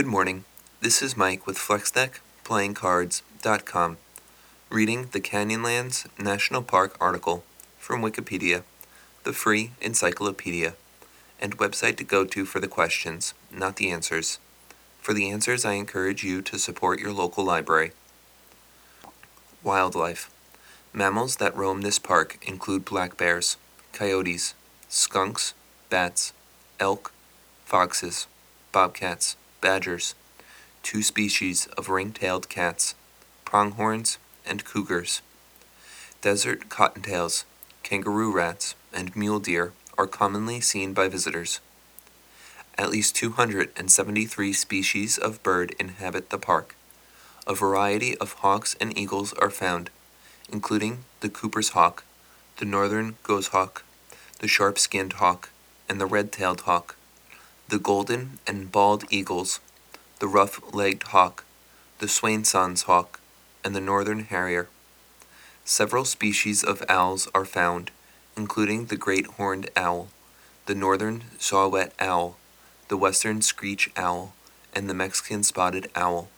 Good morning. This is Mike with FlexDeckPlayingCards.com, reading the Canyonlands National Park article from Wikipedia, the free encyclopedia, and website to go to for the questions, not the answers. For the answers, I encourage you to support your local library. Wildlife Mammals that roam this park include black bears, coyotes, skunks, bats, elk, foxes, bobcats, badgers, two species of ring-tailed cats, pronghorns, and cougars. Desert cottontails, kangaroo rats, and mule deer are commonly seen by visitors. At least 273 species of bird inhabit the park. A variety of hawks and eagles are found, including the Cooper's hawk, the northern goshawk, the sharp-shinned hawk, and the red-tailed hawk, the golden and bald eagles, the rough-legged hawk, the Swainson's hawk, and the northern harrier. Several species of owls are found, including the great horned owl, the northern saw-whet owl, the western screech owl, and the Mexican spotted owl.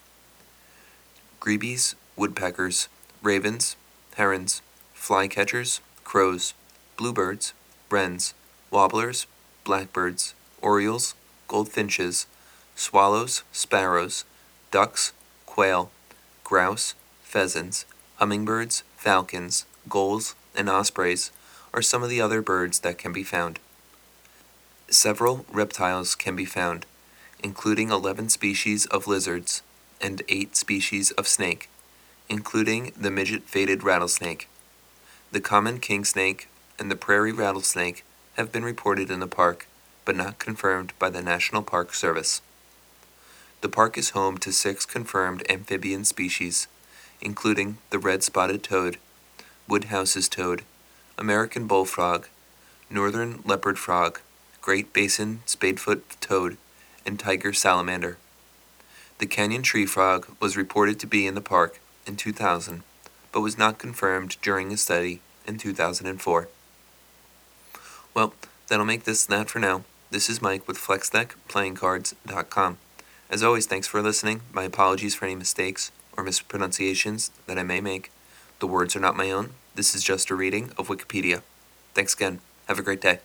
Grebes, woodpeckers, ravens, herons, flycatchers, crows, bluebirds, wrens, warblers, blackbirds, orioles, goldfinches, swallows, sparrows, ducks, quail, grouse, pheasants, hummingbirds, falcons, gulls, and ospreys are some of the other birds that can be found. Several reptiles can be found, including 11 species of lizards and 8 species of snake, including the midget-faded rattlesnake. The common king snake and the prairie rattlesnake have been reported in the park, but not confirmed by the National Park Service. The park is home to six confirmed amphibian species, including the red-spotted toad, Woodhouse's toad, American bullfrog, northern leopard frog, Great Basin spadefoot toad, and tiger salamander. The canyon tree frog was reported to be in the park in 2000, but was not confirmed during a study in 2004. Well, that'll make this that for now. This is Mike with FlexDeckPlayingCards.com. As always, thanks for listening. My apologies for any mistakes or mispronunciations that I may make. The words are not my own. This is just a reading of Wikipedia. Thanks again. Have a great day.